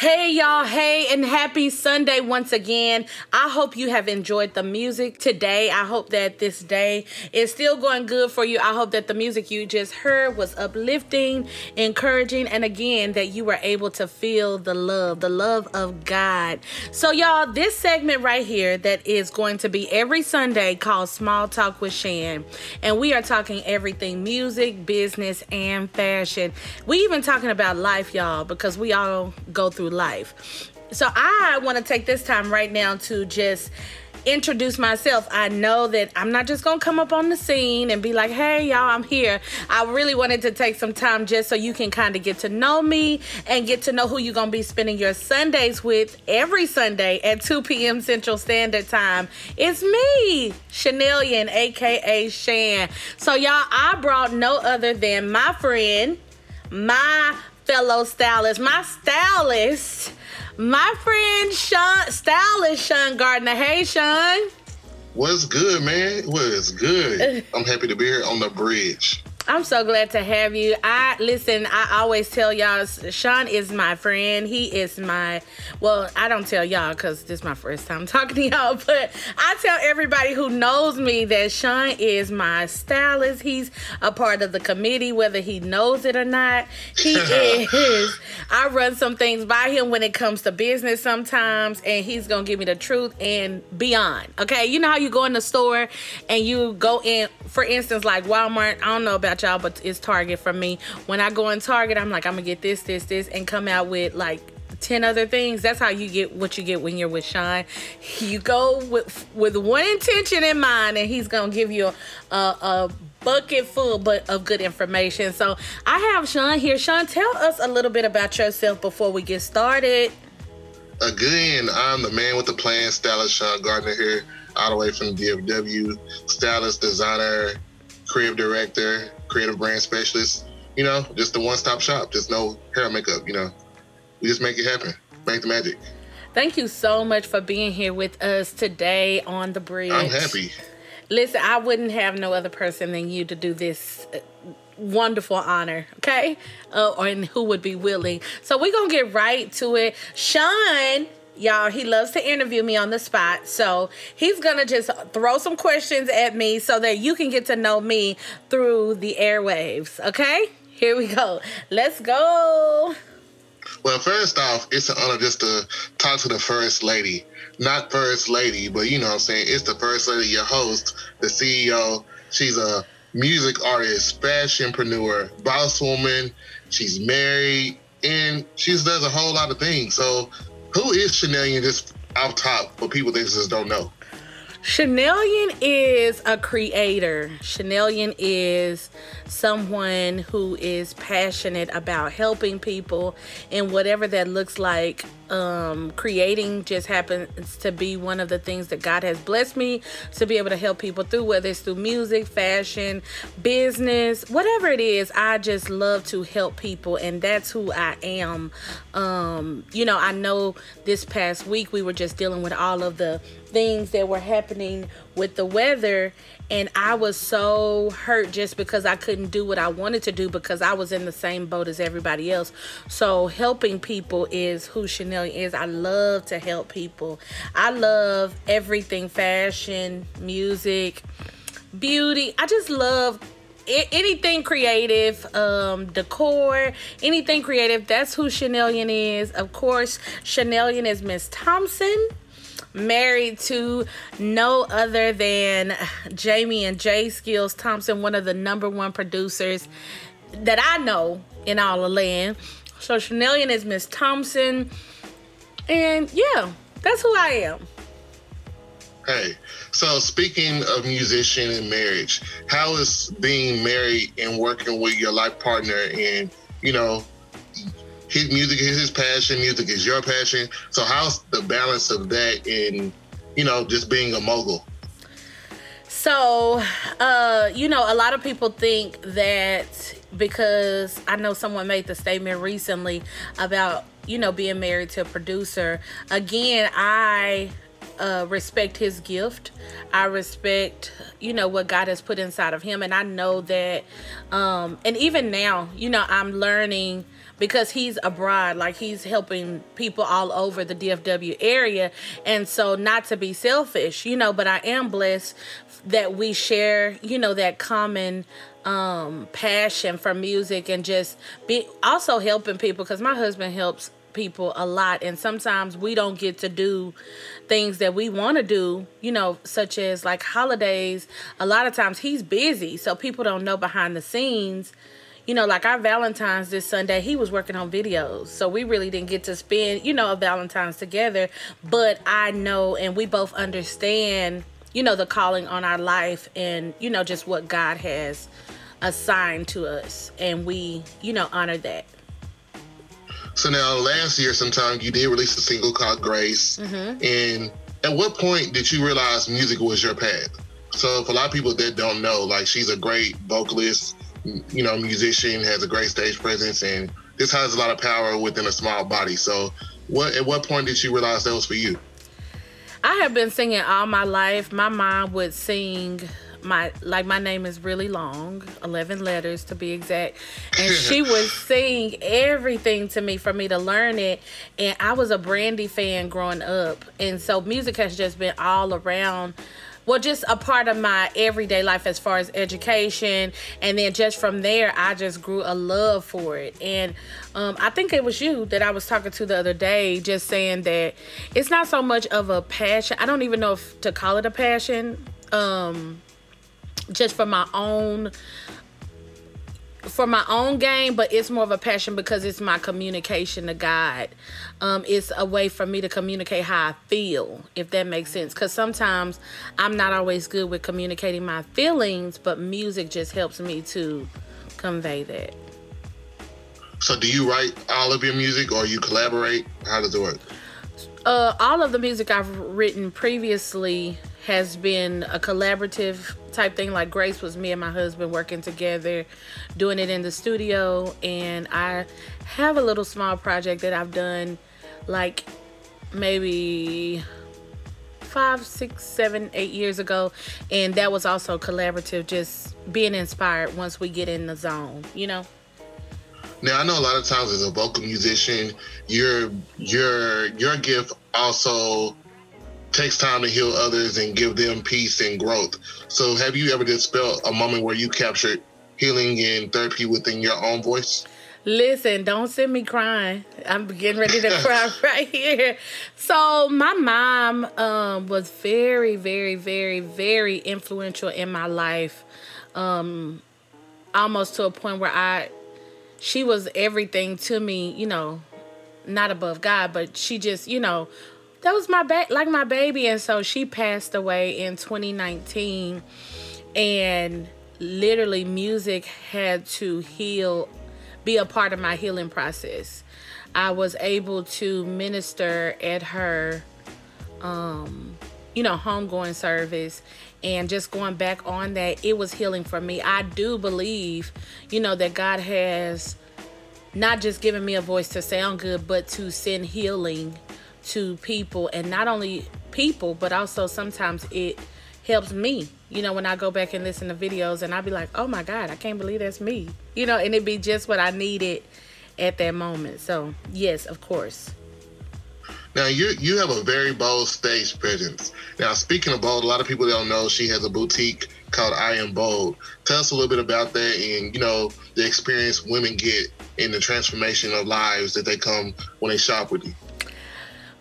Hey, y'all. Hey, and happy Sunday once again. I hope you have enjoyed the music today. I hope that this day is still going good for you. I hope that the music you just heard was uplifting, encouraging, and again, that you were able to feel the love, the love of God. So, y'all, this segment right here that is going to be every Sunday called Small Talk with Shan. And we are talking everything music, business, and fashion. We even talking about life, y'all, because we all go through life. So I want to take this time right now to just introduce myself. I know that I'm not just gonna come up on the scene and be like, hey, y'all, I'm here. I really wanted to take some time just so you can kind of get to know me and get to know who you're gonna be spending your Sundays with every Sunday at 2 p.m. Central Standard Time. It's me, Chanelian, aka Shan. So, y'all, I brought no other than my friend, my fellow stylist, my stylist, my friend Shon, stylist Shon Gardner. Hey, Shon. What's good, man? What's good? I'm happy to be here on the bridge. I'm so glad to have you. I listen, I always tell y'all Shon is my friend. He is my well, I don't tell y'all because this is my first time talking to y'all, but I tell everybody who knows me that Shon is my stylist. He's a part of the committee, whether he knows it or not. He is. I run some things by him when it comes to business sometimes, and he's gonna give me the truth and beyond. Okay, you know how you go in the store and you go in, for instance, like Walmart. I don't know about y'all, but it's Target for me. When I go in Target, I'm like, I'm gonna get this, this, this, and come out with like 10 other things. That's how you get what you get when you're with Shon. You go with with one intention in mind, and he's gonna give you a, a bucket full but of good information. So I have Shon here. Shon, tell us a little bit about yourself before we get started. Again, I'm the man with the plan, stylist Shon Gardner here, all the way from the DFW, stylist, designer, creative director, creative brand specialist. You know, just the one-stop shop. Just no hair and makeup. You know, we just make it happen. Make the magic. Thank you so much for being here with us today on the bridge. I'm happy. Listen, I wouldn't have no other person than you to do this uh, wonderful honor, okay? Uh, and who would be willing. So we're going to get right to it. Shon y'all he loves to interview me on the spot. So he's gonna just throw some questions at me so that you can get to know me through the airwaves okay? Here we go. Let's go. Well first off it's an honor just to talk to the first lady. Not first lady but you know what i'm saying? It's the first lady your host the ceo she's a music artist fashionpreneur boss woman. She's married and she does a whole lot of things. So who is Chanelian just off top for people that just don't know? Chanelian is a creator. Chanelian is someone who is passionate about helping people and whatever that looks like. Um, creating just happens to be one of the things that God has blessed me to be able to help people through, whether it's through music, fashion, business, whatever it is. I just love to help people, and that's who I am. Um, you know, I know this past week we were just dealing with all of the things that were happening with the weather and I was so hurt just because I couldn't do what I wanted to do because I was in the same boat as everybody else. So helping people is who Chanel is. I love to help people. I love everything fashion, music, beauty. I just love anything creative, um, decor, anything creative. That's who Chanelian is. Of course, Chanelian is Miss Thompson married to no other than Jamie and Jay Skills Thompson, one of the number one producers that I know in all the land. So Chanelian is Miss Thompson. And yeah, that's who I am. Hey, so speaking of musician and marriage, how is being married and working with your life partner and, you know, his music is his passion, music is your passion. So how's the balance of that in, you know, just being a mogul? So, uh, you know, a lot of people think that because I know someone made the statement recently about, you know, being married to a producer. Again, I uh, respect his gift. I respect, you know, what God has put inside of him. And I know that, um, and even now, you know, I'm learning because he's abroad, like he's helping people all over the DFW area. And so, not to be selfish, you know, but I am blessed that we share, you know, that common um passion for music and just be also helping people because my husband helps people a lot and sometimes we don't get to do things that we want to do you know such as like holidays a lot of times he's busy so people don't know behind the scenes you know like our valentine's this sunday he was working on videos so we really didn't get to spend you know a valentine's together but i know and we both understand you know the calling on our life and you know just what god has assigned to us and we you know honor that so now, last year, sometime you did release a single called Grace. Mm-hmm. And at what point did you realize music was your path? So, for a lot of people that don't know, like she's a great vocalist, you know, musician, has a great stage presence, and this has a lot of power within a small body. So, what at what point did you realize that was for you? I have been singing all my life. My mom would sing my like my name is really long 11 letters to be exact and she would sing everything to me for me to learn it and i was a brandy fan growing up and so music has just been all around well just a part of my everyday life as far as education. And then just from there i just grew a love for it. And um, i think it was you that i was talking to the other day just saying that it's not so much of a passion. I don't even know if to call it a passion um, just for my own for my own game, but it's more of a passion because it's my communication to God. Um, it's a way for me to communicate how I feel, if that makes sense. Because sometimes I'm not always good with communicating my feelings, but music just helps me to convey that. So, do you write all of your music or you collaborate? How does it work? Uh, all of the music I've written previously has been a collaborative type thing. Like Grace was me and my husband working together, doing it in the studio. And I have a little small project that I've done like maybe five, six, seven, eight years ago. And that was also collaborative, just being inspired once we get in the zone, you know? Now I know a lot of times as a vocal musician, your your your gift also takes time to heal others and give them peace and growth. So, have you ever just felt a moment where you captured healing and therapy within your own voice? Listen, don't send me crying. I'm getting ready to cry right here. So, my mom um, was very, very, very, very influential in my life. Um, almost to a point where I, she was everything to me, you know, not above God, but she just, you know, that was my ba- like my baby and so she passed away in 2019 and literally music had to heal be a part of my healing process. I was able to minister at her um you know homegoing service and just going back on that it was healing for me. I do believe you know that god has not just given me a voice to sound good but to send healing to people and not only people but also sometimes it helps me. You know when i go back and listen to videos and i'll be like oh my god i can't believe that's me. You know and it'd be just what i needed at that moment. So yes of course. Now you you have a very bold stage presence. Now speaking of bold, a lot of people don't know she has a boutique called I Am Bold. Tell us a little bit about that and you know the experience women get in the transformation of lives that they come when they shop with you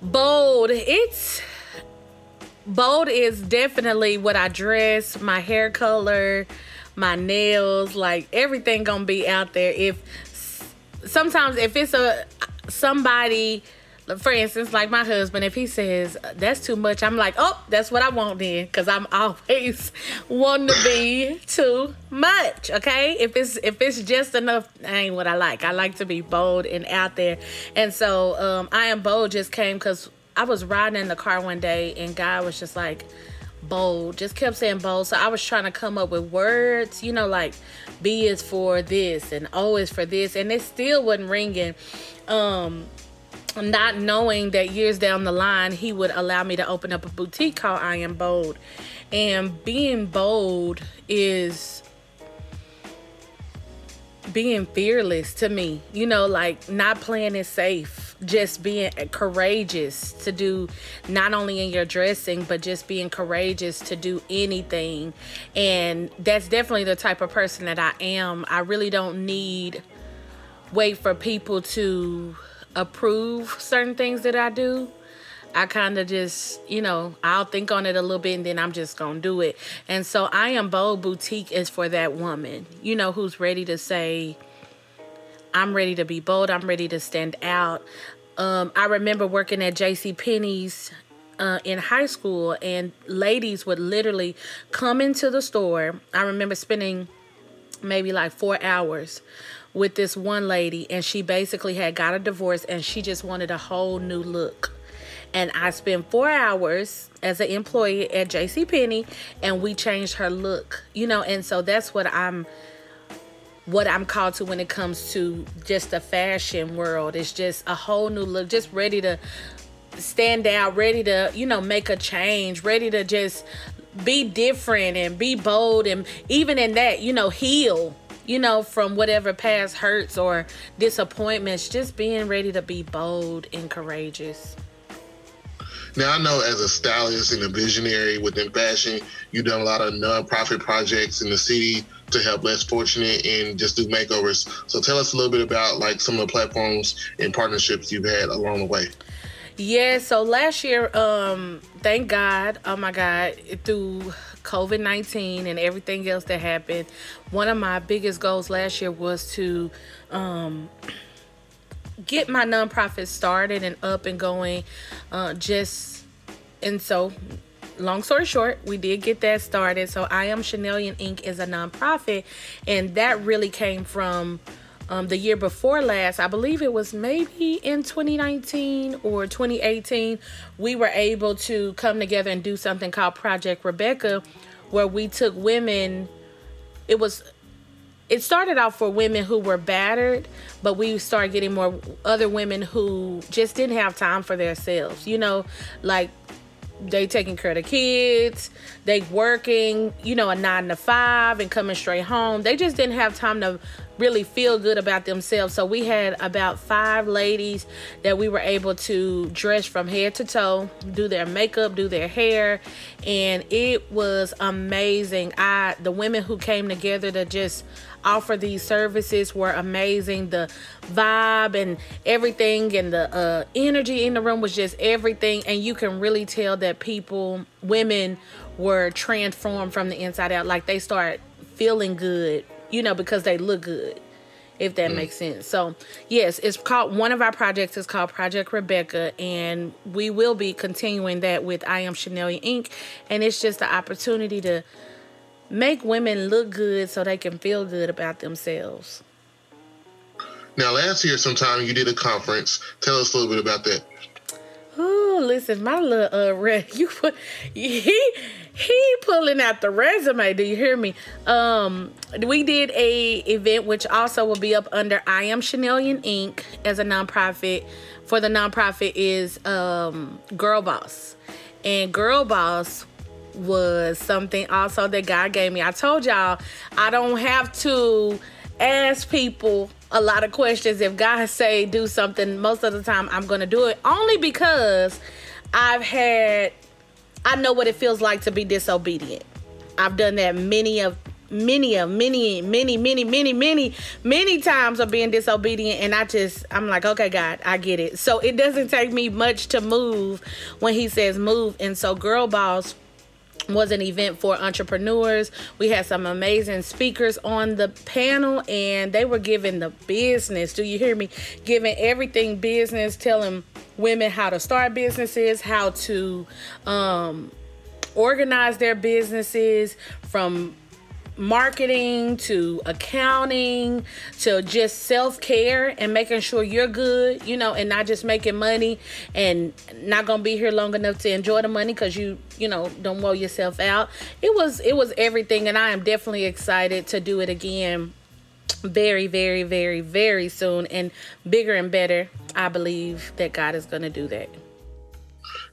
bold. It's bold is definitely what i dress my hair color my nails like everything gonna be out there. If sometimes if it's a somebody for instance, like my husband, if he says that's too much, I'm like, oh, that's what I want then, because I'm always wanting to be too much. Okay, if it's if it's just enough, ain't what I like. I like to be bold and out there, and so um, I am bold just came because I was riding in the car one day and God was just like bold just kept saying bold so i was trying to come up with words you know like b is for this and o is for this and it still wasn't ringing um not knowing that years down the line he would allow me to open up a boutique called I Am Bold. And being bold is being fearless to me. You know, like not playing it safe, just being courageous to do not only in your dressing, but just being courageous to do anything. And that's definitely the type of person that I am. I really don't need wait for people to approve certain things that I do. I kind of just, you know, I'll think on it a little bit and then I'm just going to do it. And so I Am Bold Boutique is for that woman, you know, who's ready to say, I'm ready to be bold. I'm ready to stand out. Um, I remember working at J.C. Penney's uh, in high school, and ladies would literally come into the store. I remember spending maybe like four hours with this one lady, and she basically had got a divorce and she just wanted a whole new look and I spent four hours as an employee at J.C. Penney, and we changed her look, you know, and so that's what I'm what I'm called to when it comes to just the fashion world. It's just a whole new look, just ready to stand out, ready to, you know, make a change, ready to just be different and be bold and even in that, you know, heal, you know, from whatever past hurts or disappointments, just being ready to be bold and courageous. Now, I know as a stylist and a visionary within fashion, you've done a lot of nonprofit projects in the city to help less fortunate and just do makeovers. So tell us a little bit about like some of the platforms and partnerships you've had along the way. Yeah, so last year, um, thank God, oh my God, through COVID 19 and everything else that happened, one of my biggest goals last year was to um, get my nonprofit started and up and going. Uh, just and so, long story short, we did get that started. So I am Chanelian Inc. is a nonprofit, and that really came from. Um, the year before last, I believe it was maybe in 2019 or 2018, we were able to come together and do something called Project Rebecca, where we took women. It was it started out for women who were battered, but we started getting more other women who just didn't have time for themselves. You know, like they taking care of the kids, they working, you know, a nine to five and coming straight home. They just didn't have time to really feel good about themselves. So we had about five ladies that we were able to dress from head to toe, do their makeup, do their hair, and it was amazing. I the women who came together to just offer these services were amazing. The vibe and everything and the uh, energy in the room was just everything. And you can really tell that people, women, were transformed from the inside out. Like they start feeling good, you know, because they look good if that mm. makes sense. So, yes, it's called one of our projects is called Project Rebecca, and we will be continuing that with I Am Chanel Inc. And it's just the opportunity to make women look good so they can feel good about themselves. Now, last year, sometime you did a conference. Tell us a little bit about that. Oh, listen, my little uh, red, you put he he pulling out the resume. Do you hear me? Um, we did a event which also will be up under I Am Chanelian Inc. as a nonprofit. For the nonprofit is um Girl Boss, and Girl Boss was something also that God gave me. I told y'all I don't have to ask people a lot of questions. If God say do something, most of the time I'm gonna do it only because I've had I know what it feels like to be disobedient. I've done that many of many of many many many many many many times of being disobedient and i just i'm like okay god i get it so it doesn't take me much to move when he says move and so girl boss was an event for entrepreneurs. We had some amazing speakers on the panel and they were giving the business. Do you hear me? Giving everything business, telling women how to start businesses, how to um, organize their businesses from marketing to accounting to just self-care and making sure you're good you know and not just making money and not gonna be here long enough to enjoy the money because you you know don't wear yourself out. It was it was everything and i am definitely excited to do it again very very very very soon and bigger and better. I believe that god is gonna do that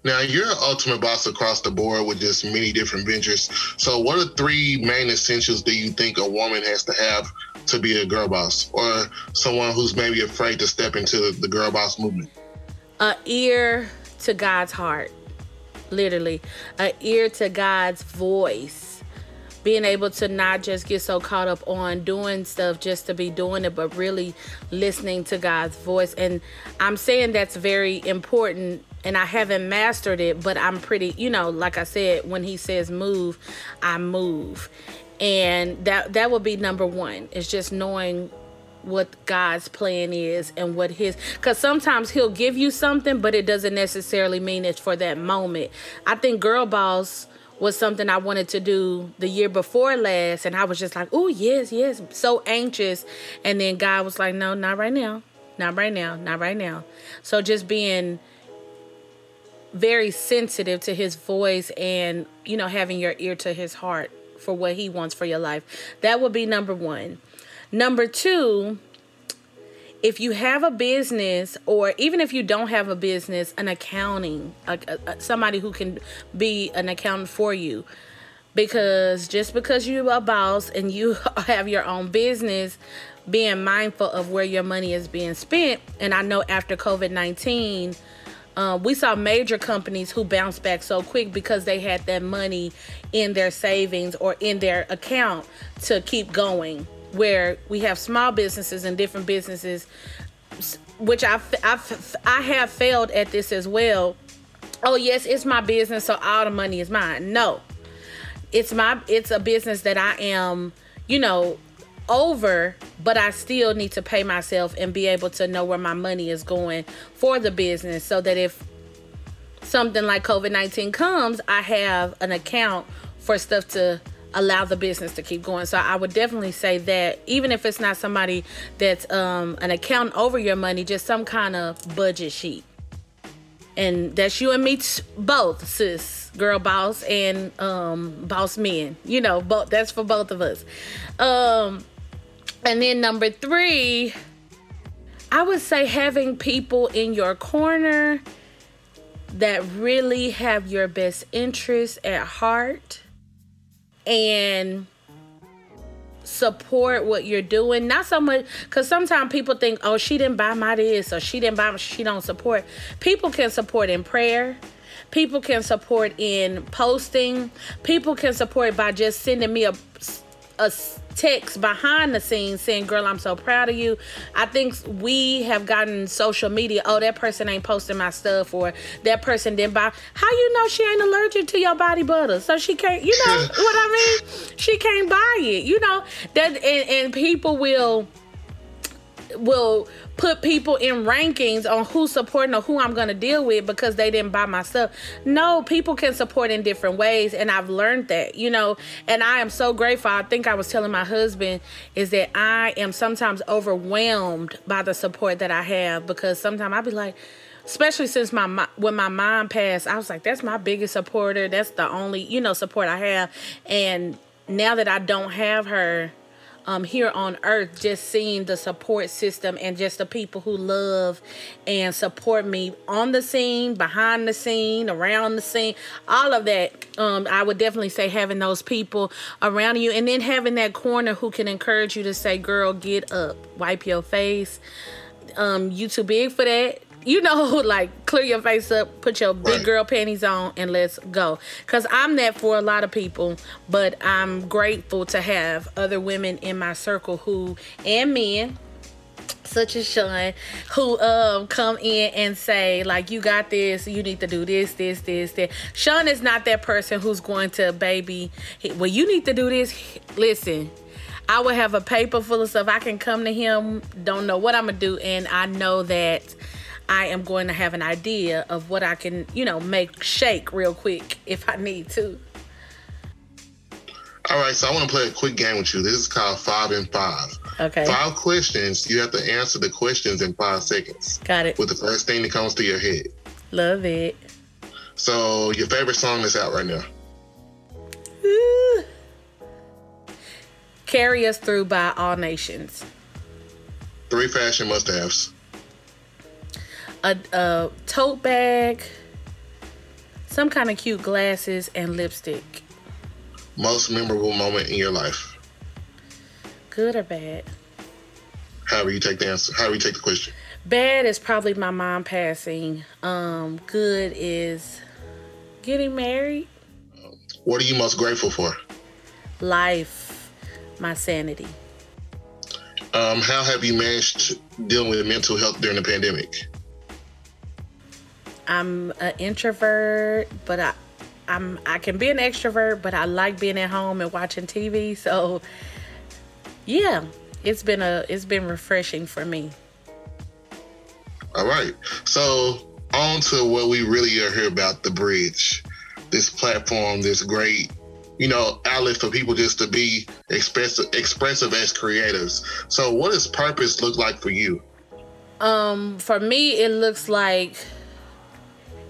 now you're an ultimate boss across the board with just many different ventures. So, what are three main essentials that you think a woman has to have to be a girl boss or someone who's maybe afraid to step into the girl boss movement? A ear to God's heart, literally, a ear to God's voice being able to not just get so caught up on doing stuff just to be doing it, but really listening to God's voice. And I'm saying that's very important. And I haven't mastered it, but I'm pretty, you know, like I said, when he says move, I move. And that that would be number one. It's just knowing what God's plan is and what his cuz sometimes he'll give you something but it doesn't necessarily mean it's for that moment. I think girl boss was something I wanted to do the year before last. And I was just like, oh, yes, yes, so anxious. And then God was like, no, not right now. Not right now. Not right now. So just being very sensitive to his voice and, you know, having your ear to his heart for what he wants for your life. That would be number one. Number two, if you have a business or even if you don't have a business an accounting a, a, uh, uh, somebody who can be an accountant for you because just because you're a boss and you have your own business being mindful of where your money is being spent and i know after covid-19 uh, we saw major companies who bounced back so quick because they had that money in their savings or in their account to keep going where we have small businesses and different businesses, which I've, I've, I have failed at this as well. Oh yes, it's my business, so all the money is mine. No, it's my it's a business that I am, you know, over, but I still need to pay myself and be able to know where my money is going for the business so that if something like COVID 19 comes, I have an account for stuff to allow the business to keep going. So I would definitely say that even if it's not somebody that's um, an account over your money, just some kind of budget sheet. And that's you and me t- both, sis, girl boss and um, boss men. You know, both that's for both of us. Um, and then number three, I would say having people in your corner that really have your best interest at heart and support what you're doing. Not so much because sometimes people think oh she didn't buy my this or she didn't buy my, she don't support. People can support in prayer. People can support in posting. People can support by just sending me a a text behind the scenes saying, Girl, I'm so proud of you. I think we have gotten social media, oh, that person ain't posting my stuff, or that person didn't buy. How you know she ain't allergic to your body butter? So she can't, you know what I mean? She can't buy it, you know? That and, and people will will put people in rankings on who's supporting or who I'm going to deal with because they didn't buy my stuff. No, people can support in different ways. And I've learned that, you know, and I am so grateful. I think I was telling my husband is that I am sometimes overwhelmed by the support that I have because sometimes I'll be like, especially since my when my mom passed, I was like, that's my biggest supporter. That's the only, you know, support I have. And now that I don't have her, um, here on earth, just seeing the support system and just the people who love and support me on the scene, behind the scene, around the scene, all of that. Um, I would definitely say having those people around you and then having that corner who can encourage you to say, girl, get up, wipe your face. Um, you too big for that you know, like clear your face up, put your big right. girl panties on, and let's go. Because I'm that for a lot of people, but I'm grateful to have other women in my circle who, and men, such as Shon, who um come in and say like you got this, you need to do this, this, this, this. Shon is not that person who's going to baby. Well, you need to do this. Listen, I would have a paper full of stuff. I can come to him, don't know what I'm gonna do, and I know that I am going to have an idea of what I can, you know, make shake real quick if I need to. All right, so I want to play a quick game with you. This is called five and five. Okay. Five questions. You have to answer the questions in five seconds. Got it. With the first thing that comes to your head. Love it. So, your favorite song that's out right now? Carry Us Through by All Nations. Three fashion must haves a, a tote bag, some kind of cute glasses, and lipstick. Most memorable moment in your life? Good or bad? However you take the answer, however you take the question. Bad is probably my mom passing. Um, good is getting married. What are you most grateful for? Life, my sanity. Um, how have you managed dealing with mental health during the pandemic? I'm an introvert, but I, I'm I can be an extrovert, but I like being at home and watching TV. So, yeah, it's been a it's been refreshing for me. All right, so on to what we really are here about the bridge, this platform, this great you know, outlet for people just to be expressive, expressive as creators. So, what does purpose look like for you? Um, for me, it looks like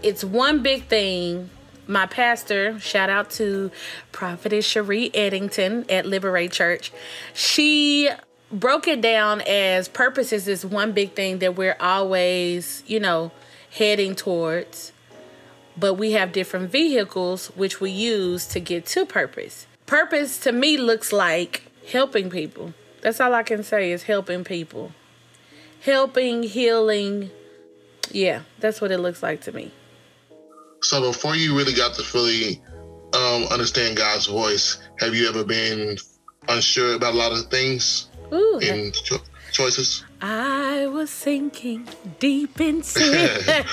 it's one big thing. My pastor, shout out to Prophetess Cherie Eddington at Liberate Church. She broke it down as purpose is this one big thing that we're always, you know, heading towards but we have different vehicles which we use to get to purpose. Purpose to me looks like helping people. That's all I can say is helping people. Helping, healing. Yeah, that's what it looks like to me. So before you really got to fully um, understand God's voice, have you ever been unsure about a lot of things Ooh, in cho- choices? I was sinking deep in sin.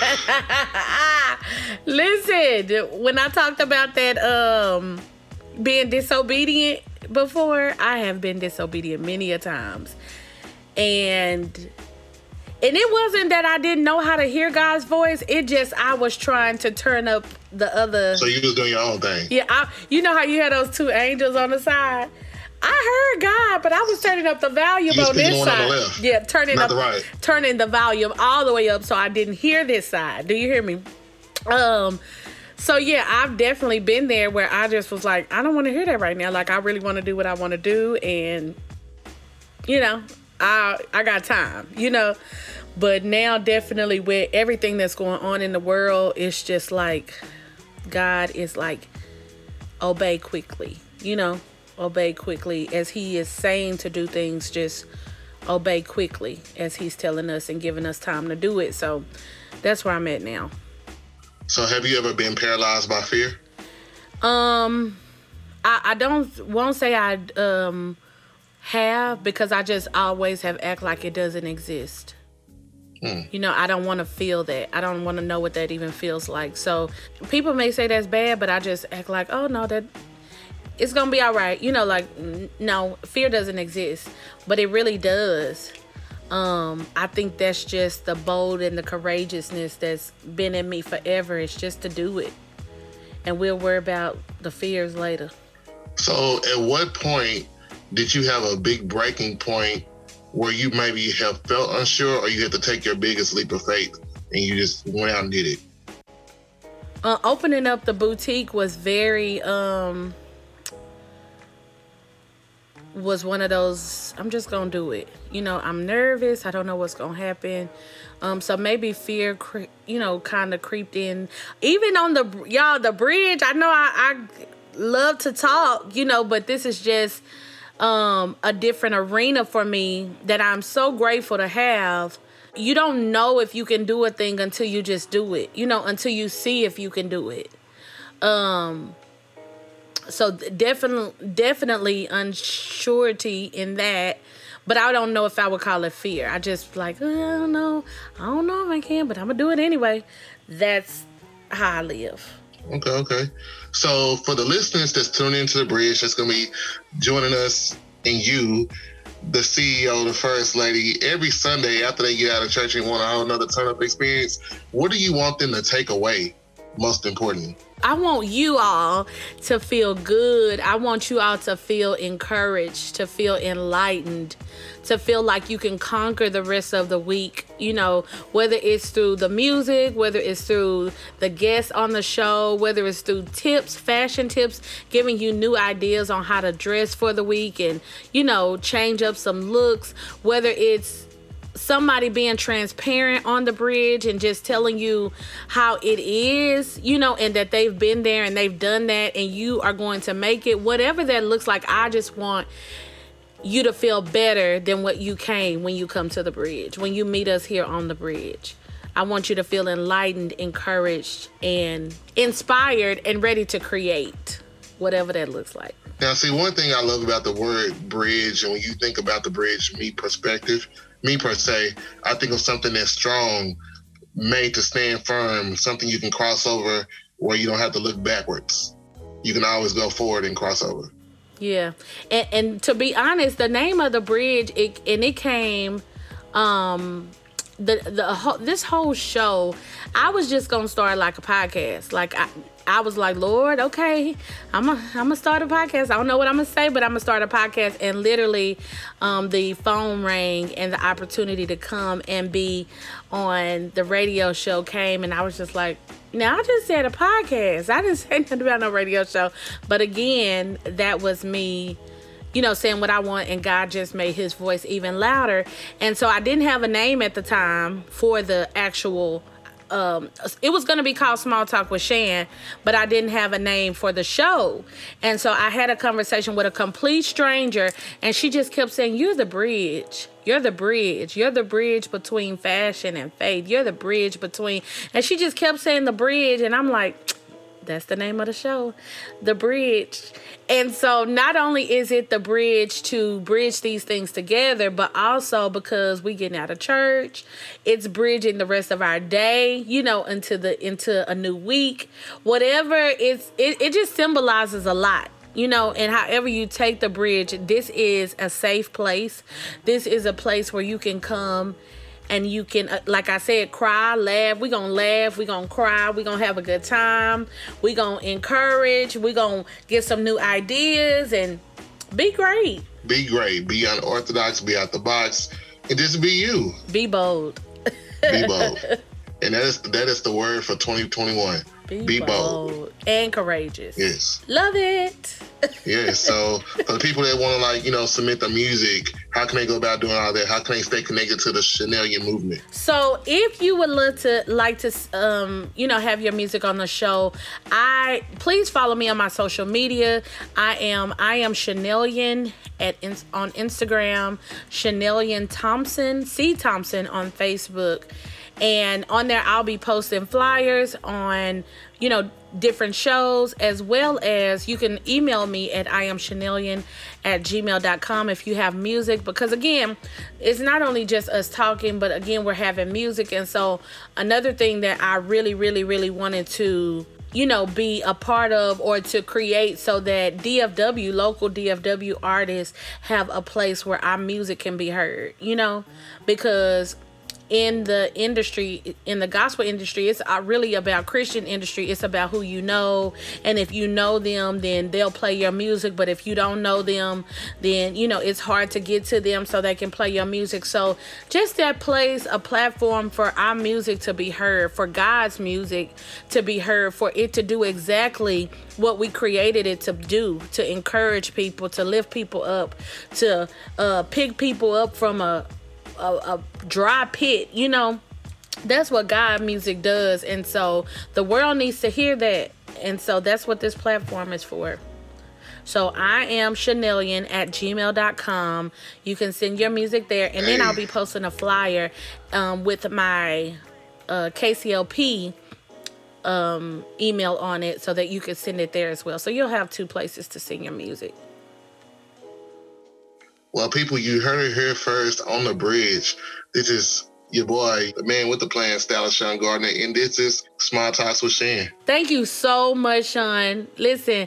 Listen, when I talked about that um being disobedient before, I have been disobedient many a times. And and it wasn't that I didn't know how to hear God's voice. It just I was trying to turn up the other. So you was doing your own thing. Yeah, I, you know how you had those two angels on the side. I heard God, but I was turning up the volume on this on side. left, yeah, turning not up, the right. turning the volume all the way up, so I didn't hear this side. Do you hear me? Um. So yeah, I've definitely been there where I just was like, I don't want to hear that right now. Like I really want to do what I want to do, and you know, I I got time. You know, but now definitely with everything that's going on in the world, it's just like God is like obey quickly. You know, obey quickly as he is saying to do things just obey quickly as he's telling us and giving us time to do it so that's where i'm at now so have you ever been paralyzed by fear um i, I don't won't say i um have because i just always have act like it doesn't exist hmm. you know i don't want to feel that i don't want to know what that even feels like so people may say that's bad but i just act like oh no that it's gonna be all right. You know, like no, fear doesn't exist, but it really does. Um, I think that's just the bold and the courageousness that's been in me forever. It's just to do it, and we'll worry about the fears later. So, at what point did you have a big breaking point where you maybe have felt unsure, or you had to take your biggest leap of faith and you just went out and did it? Uh, opening up the boutique was very um was one of those i'm just gonna do it. You know i'm nervous. I don't know what's gonna happen. Um so maybe fear cre- you know kind of creeped in. Even on the y'all the bridge i know I, I love to talk you know but this is just um a different arena for me that i'm so grateful to have. You don't know if you can do a thing until you just do it you know until you see if you can do it. Um so definitely definitely unsurety in that but i don't know if i would call it fear. I just like oh, i don't know. I don't know if i can but i'm gonna do it anyway. That's how i live okay okay. So for the listeners that's tuning into the bridge that's gonna be joining us and you the CEO, the first lady, every Sunday after they get out of church and want to have another turn up experience, what do you want them to take away most important? I want you all to feel good. I want you all to feel encouraged, to feel enlightened, to feel like you can conquer the rest of the week. You know, whether it's through the music, whether it's through the guests on the show, whether it's through tips, fashion tips, giving you new ideas on how to dress for the week and, you know, change up some looks, whether it's somebody being transparent on the bridge and just telling you how it is, you know, and that they've been there and they've done that and you are going to make it, whatever that looks like. I just want you to feel better than what you came when you come to the bridge, when you meet us here on the bridge. I want you to feel enlightened, encouraged, and inspired and ready to create whatever that looks like. Now, see, one thing I love about the word bridge, and when you think about the bridge, me perspective, me per se, I think of something that's strong, made to stand firm, something you can cross over where you don't have to look backwards. You can always go forward and cross over. Yeah, and, and to be honest, the name of the bridge, it and it came, um, the the this whole show, I was just gonna start like a podcast. Like I, I was like, Lord, okay, I'm a, I'm gonna start a podcast. I don't know what I'm gonna say, but I'm gonna start a podcast. And literally, um, the phone rang and the opportunity to come and be on the radio show came, and I was just like, now I just said a podcast. I didn't say nothing about no radio show. But again, that was me you know, saying what I want, and God just made his voice even louder. And so I didn't have a name at the time for the actual um, it was going to be called Small Talk with Shan, but I didn't have a name for the show. And so I had a conversation with a complete stranger, and she just kept saying, You're the bridge. You're the bridge. You're the bridge between fashion and faith. You're the bridge between. And she just kept saying the bridge, and I'm like, that's the name of the show, The Bridge. And so not only is it the bridge to bridge these things together, but also because we getting out of church, it's bridging the rest of our day, you know, into the into a new week. Whatever it's it, it just symbolizes a lot you know, and however you take the bridge, this is a safe place. This is a place where you can come and you can uh, like i said cry laugh. We gonna laugh. We gonna cry. We gonna have a good time. We gonna encourage. We gonna get some new ideas and be great. Be great. Be unorthodox. Be out the box. And just be you. Be bold. Be bold. And that is that is the word for 2021 be, be bold. bold. and courageous yes love it yeah. So for the people that want to like, you know, submit the music, how can they go about doing all that? How can they stay connected to the Chanelian movement? So if you would love to like to um, you know, have your music on the show, I please follow me on my social media. I am I am Chanelian at on Instagram, Chanelian Thompson, C Thompson on Facebook. And on there I'll be posting flyers on, you know, different shows, as well as you can email me at I am Chanelian at gmail.com if you have music. Because again, it's not only just us talking, but again, we're having music. And so, another thing that I really, really, really wanted to you know, be a part of or to create so that DFW, local DFW artists, have a place where our music can be heard, you know, because in the industry in the gospel industry it's uh, really about christian industry. It's about who you know. And if you know them then they'll play your music. But if you don't know them then you know it's hard to get to them so they can play your music. So just that place a platform for our music to be heard for god's music to be heard for it to do exactly what we created it to do to encourage people to lift people up to uh, pick people up from a a, a dry pit, you know. That's what God music does. And so the world needs to hear that. And so that's what this platform is for. So I am Chanelian at gmail.com. You can send your music there. And then I'll be posting a flyer um, with my uh, KCLP um, email on it so that you can send it there as well. So you'll have two places to send your music. Well, people, you heard it here first on the bridge. This is your boy, the man with the plan, Stylist Shon Gardner, and this is Small Talks with Shan. Thank you so much, Shon. Listen,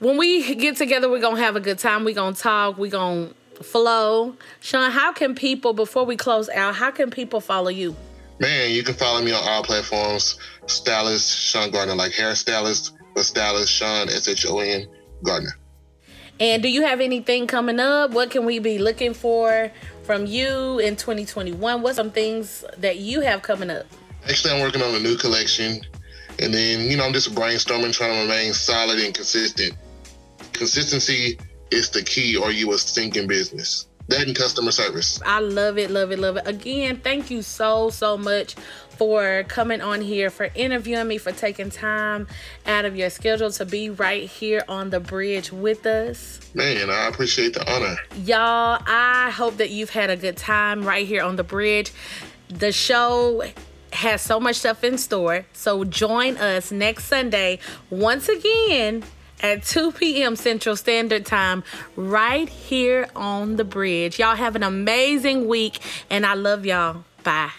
when we get together, we're gonna have a good time. We're gonna talk. We're gonna flow. Shon, how can people, before we close out, how can people follow you? Man, you can follow me on all platforms. Stylist Shon Gardner, like hairstylist, but stylist Shon S H O N Gardner. And do you have anything coming up? What can we be looking for from you in 2021? What some things that you have coming up? Actually, I'm working on a new collection. And then, you know, I'm just brainstorming, trying to remain solid and consistent. Consistency is the key, or you a sink in business. That and customer service. I love it, love it, love it. Again, thank you so, so much for coming on here, for interviewing me, for taking time out of your schedule to be right here on the bridge with us. Man, I appreciate the honor. Y'all, I hope that you've had a good time right here on the bridge. The show has so much stuff in store. So join us next Sunday once again at 2 p.m. Central Standard Time right here on the bridge. Y'all have an amazing week and I love y'all. Bye.